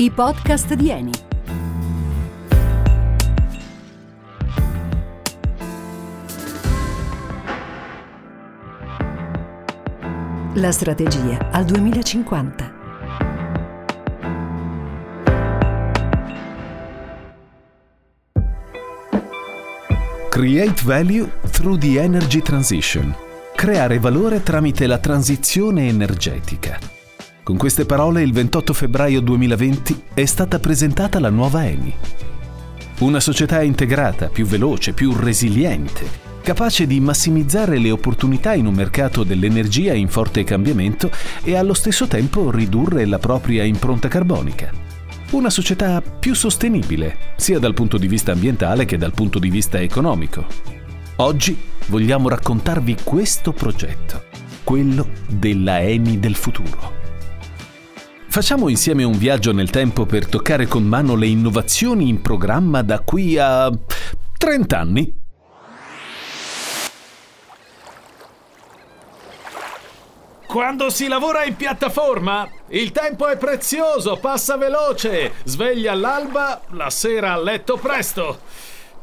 I podcast di Eni. La strategia al 2050. Create value through the energy transition. Creare valore tramite la transizione energetica. Con queste parole il 28 febbraio 2020 è stata presentata la nuova Eni. Una società integrata, più veloce, più resiliente, capace di massimizzare le opportunità in un mercato dell'energia in forte cambiamento e allo stesso tempo ridurre la propria impronta carbonica. Una società più sostenibile, sia dal punto di vista ambientale che dal punto di vista economico. Oggi vogliamo raccontarvi questo progetto, quello della Eni del futuro. Facciamo insieme un viaggio nel tempo per toccare con mano le innovazioni in programma da qui a 30 anni. Quando si lavora in piattaforma, il tempo è prezioso, passa veloce, sveglia all'alba, la sera a letto presto.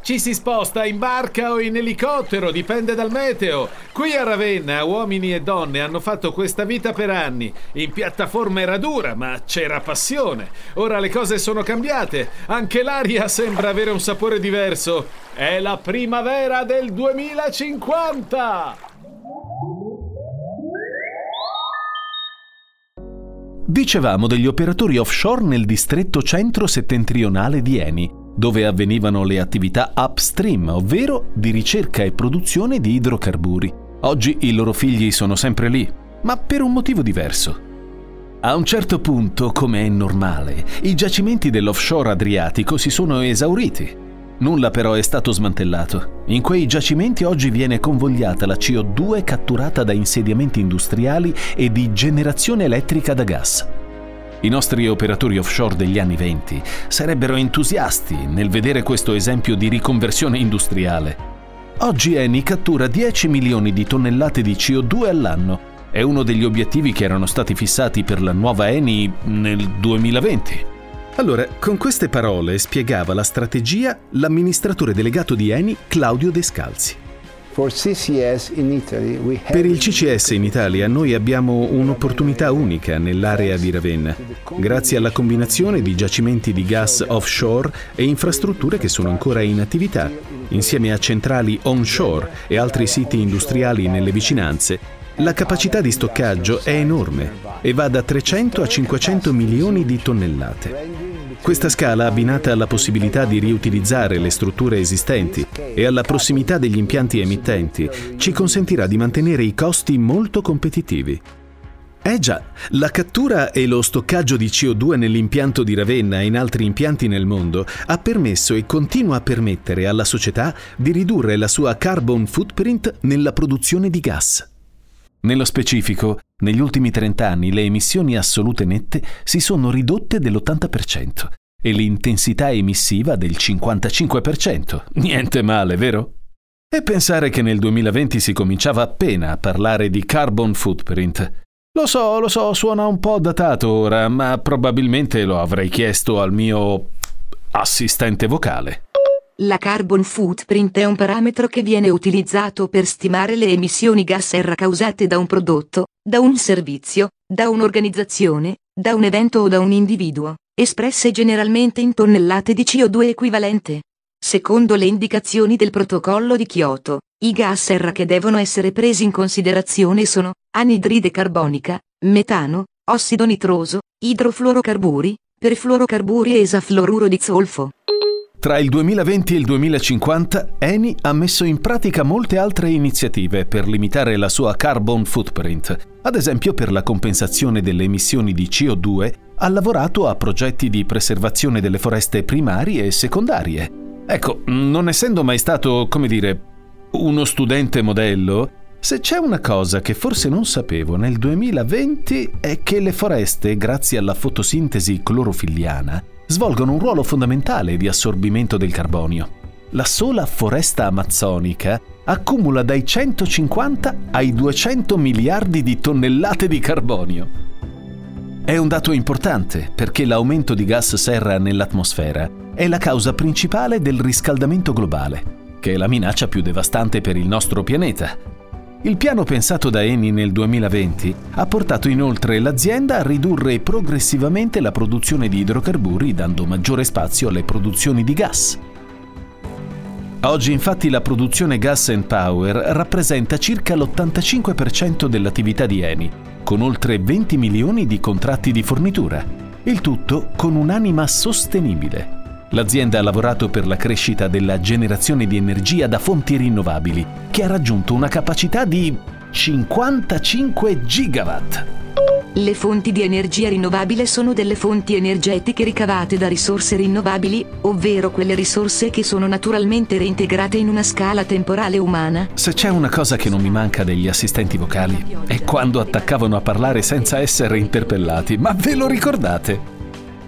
Ci si sposta in barca o in elicottero, dipende dal meteo. Qui a Ravenna uomini e donne hanno fatto questa vita per anni. In piattaforma era dura, ma c'era passione. Ora le cose sono cambiate. Anche l'aria sembra avere un sapore diverso. È la primavera del 2050! Dicevamo degli operatori offshore nel distretto centro-settentrionale di Eni dove avvenivano le attività upstream, ovvero di ricerca e produzione di idrocarburi. Oggi i loro figli sono sempre lì, ma per un motivo diverso. A un certo punto, come è normale, i giacimenti dell'offshore adriatico si sono esauriti. Nulla però è stato smantellato. In quei giacimenti oggi viene convogliata la CO2 catturata da insediamenti industriali e di generazione elettrica da gas. I nostri operatori offshore degli anni 20 sarebbero entusiasti nel vedere questo esempio di riconversione industriale. Oggi Eni cattura 10 milioni di tonnellate di CO2 all'anno. È uno degli obiettivi che erano stati fissati per la nuova Eni nel 2020. Allora, con queste parole spiegava la strategia l'amministratore delegato di Eni Claudio Descalzi. Per il CCS in Italia noi abbiamo un'opportunità unica nell'area di Ravenna, grazie alla combinazione di giacimenti di gas offshore e infrastrutture che sono ancora in attività, insieme a centrali onshore e altri siti industriali nelle vicinanze. La capacità di stoccaggio è enorme e va da 300 a 500 milioni di tonnellate. Questa scala, abbinata alla possibilità di riutilizzare le strutture esistenti e alla prossimità degli impianti emittenti, ci consentirà di mantenere i costi molto competitivi. Eh già, la cattura e lo stoccaggio di CO2 nell'impianto di Ravenna e in altri impianti nel mondo ha permesso e continua a permettere alla società di ridurre la sua carbon footprint nella produzione di gas. Nello specifico, negli ultimi 30 anni le emissioni assolute nette si sono ridotte dell'80% e l'intensità emissiva del 55%. Niente male, vero? E pensare che nel 2020 si cominciava appena a parlare di carbon footprint. Lo so, lo so, suona un po' datato ora, ma probabilmente lo avrei chiesto al mio assistente vocale. La carbon footprint è un parametro che viene utilizzato per stimare le emissioni gas serra causate da un prodotto, da un servizio, da un'organizzazione, da un evento o da un individuo, espresse generalmente in tonnellate di CO2 equivalente. Secondo le indicazioni del protocollo di Kyoto, i gas serra che devono essere presi in considerazione sono anidride carbonica, metano, ossido nitroso, idrofluorocarburi, perfluorocarburi e esafluoruro di zolfo. Tra il 2020 e il 2050 Eni ha messo in pratica molte altre iniziative per limitare la sua carbon footprint. Ad esempio per la compensazione delle emissioni di CO2 ha lavorato a progetti di preservazione delle foreste primarie e secondarie. Ecco, non essendo mai stato, come dire, uno studente modello, se c'è una cosa che forse non sapevo nel 2020 è che le foreste, grazie alla fotosintesi clorofilliana, svolgono un ruolo fondamentale di assorbimento del carbonio. La sola foresta amazzonica accumula dai 150 ai 200 miliardi di tonnellate di carbonio. È un dato importante perché l'aumento di gas serra nell'atmosfera è la causa principale del riscaldamento globale, che è la minaccia più devastante per il nostro pianeta. Il piano pensato da Eni nel 2020 ha portato inoltre l'azienda a ridurre progressivamente la produzione di idrocarburi dando maggiore spazio alle produzioni di gas. Oggi infatti la produzione gas and power rappresenta circa l'85% dell'attività di Eni, con oltre 20 milioni di contratti di fornitura. Il tutto con un'anima sostenibile. L'azienda ha lavorato per la crescita della generazione di energia da fonti rinnovabili, che ha raggiunto una capacità di 55 gigawatt. Le fonti di energia rinnovabile sono delle fonti energetiche ricavate da risorse rinnovabili, ovvero quelle risorse che sono naturalmente reintegrate in una scala temporale umana. Se c'è una cosa che non mi manca degli assistenti vocali, è quando attaccavano a parlare senza essere interpellati, ma ve lo ricordate?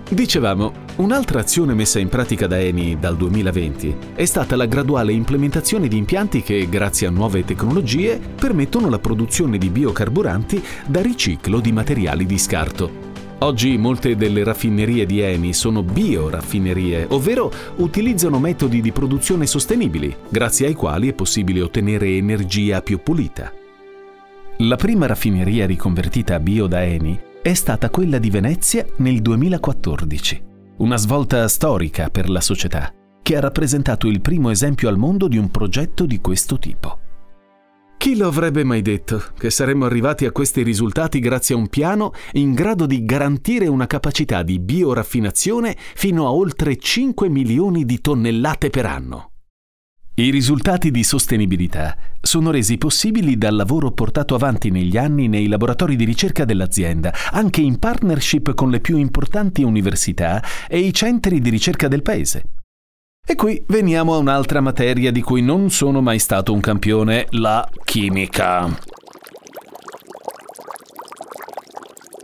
Dicevamo, un'altra azione messa in pratica da Eni dal 2020 è stata la graduale implementazione di impianti che, grazie a nuove tecnologie, permettono la produzione di biocarburanti da riciclo di materiali di scarto. Oggi molte delle raffinerie di Eni sono bioraffinerie, ovvero utilizzano metodi di produzione sostenibili, grazie ai quali è possibile ottenere energia più pulita. La prima raffineria riconvertita a bio da Eni è stata quella di Venezia nel 2014. Una svolta storica per la società, che ha rappresentato il primo esempio al mondo di un progetto di questo tipo. Chi lo avrebbe mai detto che saremmo arrivati a questi risultati grazie a un piano in grado di garantire una capacità di bioraffinazione fino a oltre 5 milioni di tonnellate per anno? I risultati di sostenibilità sono resi possibili dal lavoro portato avanti negli anni nei laboratori di ricerca dell'azienda, anche in partnership con le più importanti università e i centri di ricerca del paese. E qui veniamo a un'altra materia di cui non sono mai stato un campione, la chimica.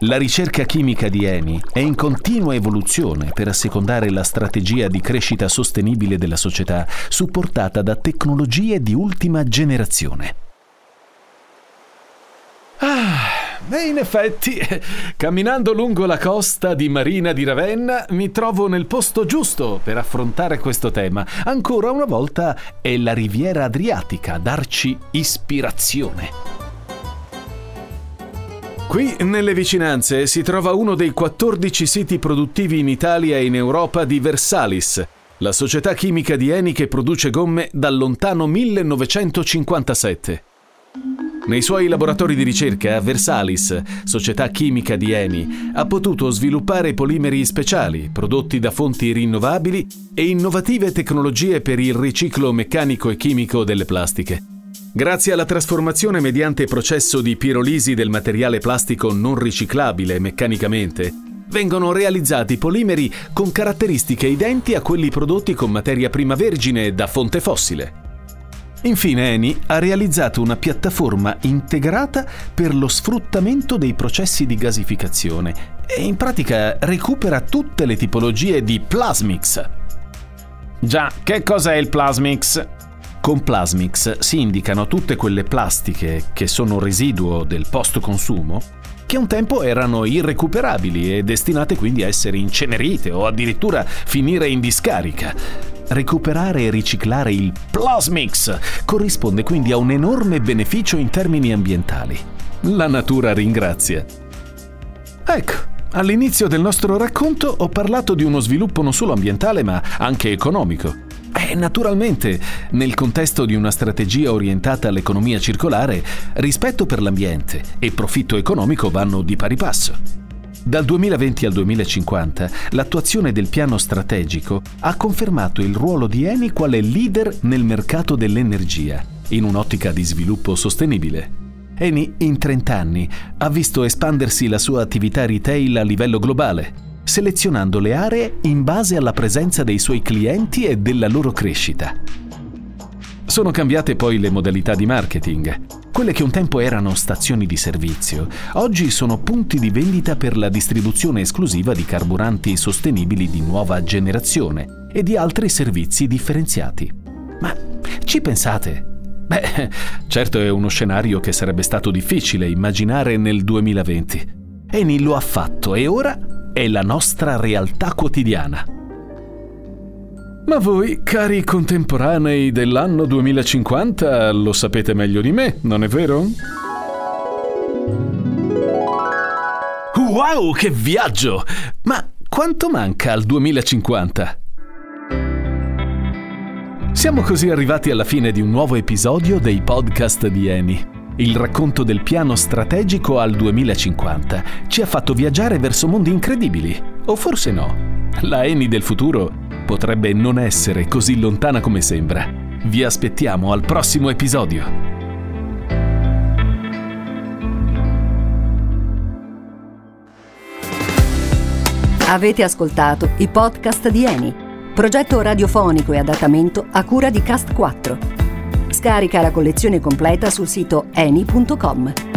La ricerca chimica di Eni è in continua evoluzione per assecondare la strategia di crescita sostenibile della società, supportata da tecnologie di ultima generazione. Ah, e in effetti, camminando lungo la costa di Marina di Ravenna, mi trovo nel posto giusto per affrontare questo tema. Ancora una volta è la riviera adriatica a darci ispirazione. Qui, nelle vicinanze, si trova uno dei 14 siti produttivi in Italia e in Europa di Versalis, la società chimica di Eni che produce gomme dal lontano 1957. Nei suoi laboratori di ricerca, Versalis, società chimica di Eni, ha potuto sviluppare polimeri speciali, prodotti da fonti rinnovabili e innovative tecnologie per il riciclo meccanico e chimico delle plastiche. Grazie alla trasformazione mediante processo di pirolisi del materiale plastico non riciclabile meccanicamente, vengono realizzati polimeri con caratteristiche identi a quelli prodotti con materia prima vergine da fonte fossile. Infine Eni ha realizzato una piattaforma integrata per lo sfruttamento dei processi di gasificazione e in pratica recupera tutte le tipologie di plasmix. Già, che cos'è il plasmix? Con Plasmix si indicano tutte quelle plastiche che sono residuo del post-consumo che un tempo erano irrecuperabili e destinate quindi a essere incenerite o addirittura finire in discarica. Recuperare e riciclare il Plasmix corrisponde quindi a un enorme beneficio in termini ambientali. La natura ringrazia. Ecco, all'inizio del nostro racconto ho parlato di uno sviluppo non solo ambientale ma anche economico. Eh, naturalmente, nel contesto di una strategia orientata all'economia circolare, rispetto per l'ambiente e profitto economico vanno di pari passo. Dal 2020 al 2050 l'attuazione del piano strategico ha confermato il ruolo di Eni quale leader nel mercato dell'energia, in un'ottica di sviluppo sostenibile. Eni in 30 anni ha visto espandersi la sua attività retail a livello globale, selezionando le aree in base alla presenza dei suoi clienti e della loro crescita. Sono cambiate poi le modalità di marketing. Quelle che un tempo erano stazioni di servizio, oggi sono punti di vendita per la distribuzione esclusiva di carburanti sostenibili di nuova generazione e di altri servizi differenziati. Ma ci pensate? Beh, certo è uno scenario che sarebbe stato difficile immaginare nel 2020. Eni lo ha fatto e ora è la nostra realtà quotidiana. Ma voi, cari contemporanei dell'anno 2050, lo sapete meglio di me, non è vero? Wow, che viaggio! Ma quanto manca al 2050? Siamo così arrivati alla fine di un nuovo episodio dei podcast di Eni. Il racconto del piano strategico al 2050 ci ha fatto viaggiare verso mondi incredibili, o forse no. La Eni del futuro potrebbe non essere così lontana come sembra. Vi aspettiamo al prossimo episodio. Avete ascoltato i podcast di Eni, progetto radiofonico e adattamento a cura di Cast 4. Scarica la collezione completa sul sito eni.com.